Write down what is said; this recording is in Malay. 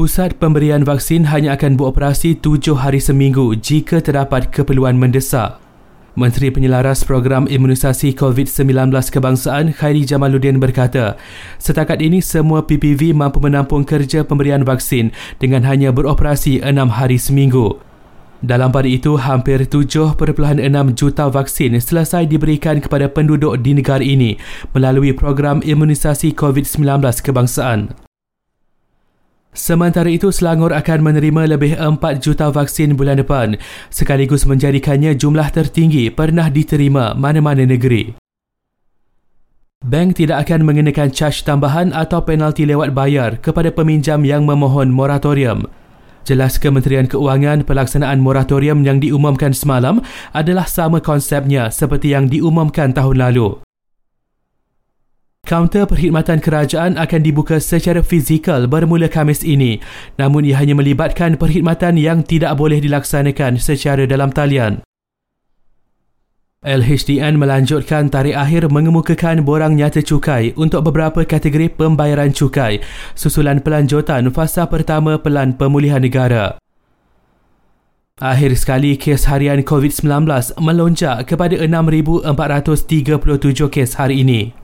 Pusat pemberian vaksin hanya akan beroperasi tujuh hari seminggu jika terdapat keperluan mendesak. Menteri Penyelaras Program Imunisasi COVID-19 Kebangsaan Khairi Jamaluddin berkata, setakat ini semua PPV mampu menampung kerja pemberian vaksin dengan hanya beroperasi enam hari seminggu. Dalam pada itu, hampir 7.6 juta vaksin selesai diberikan kepada penduduk di negara ini melalui program imunisasi COVID-19 kebangsaan. Sementara itu, Selangor akan menerima lebih 4 juta vaksin bulan depan sekaligus menjadikannya jumlah tertinggi pernah diterima mana-mana negeri. Bank tidak akan mengenakan caj tambahan atau penalti lewat bayar kepada peminjam yang memohon moratorium. Jelas Kementerian Keuangan pelaksanaan moratorium yang diumumkan semalam adalah sama konsepnya seperti yang diumumkan tahun lalu. Kaunter perkhidmatan kerajaan akan dibuka secara fizikal bermula Khamis ini, namun ia hanya melibatkan perkhidmatan yang tidak boleh dilaksanakan secara dalam talian. LHDN melanjutkan tarikh akhir mengemukakan borang nyata cukai untuk beberapa kategori pembayaran cukai susulan pelanjutan fasa pertama Pelan Pemulihan Negara. Akhir sekali kes harian COVID-19 melonjak kepada 6,437 kes hari ini.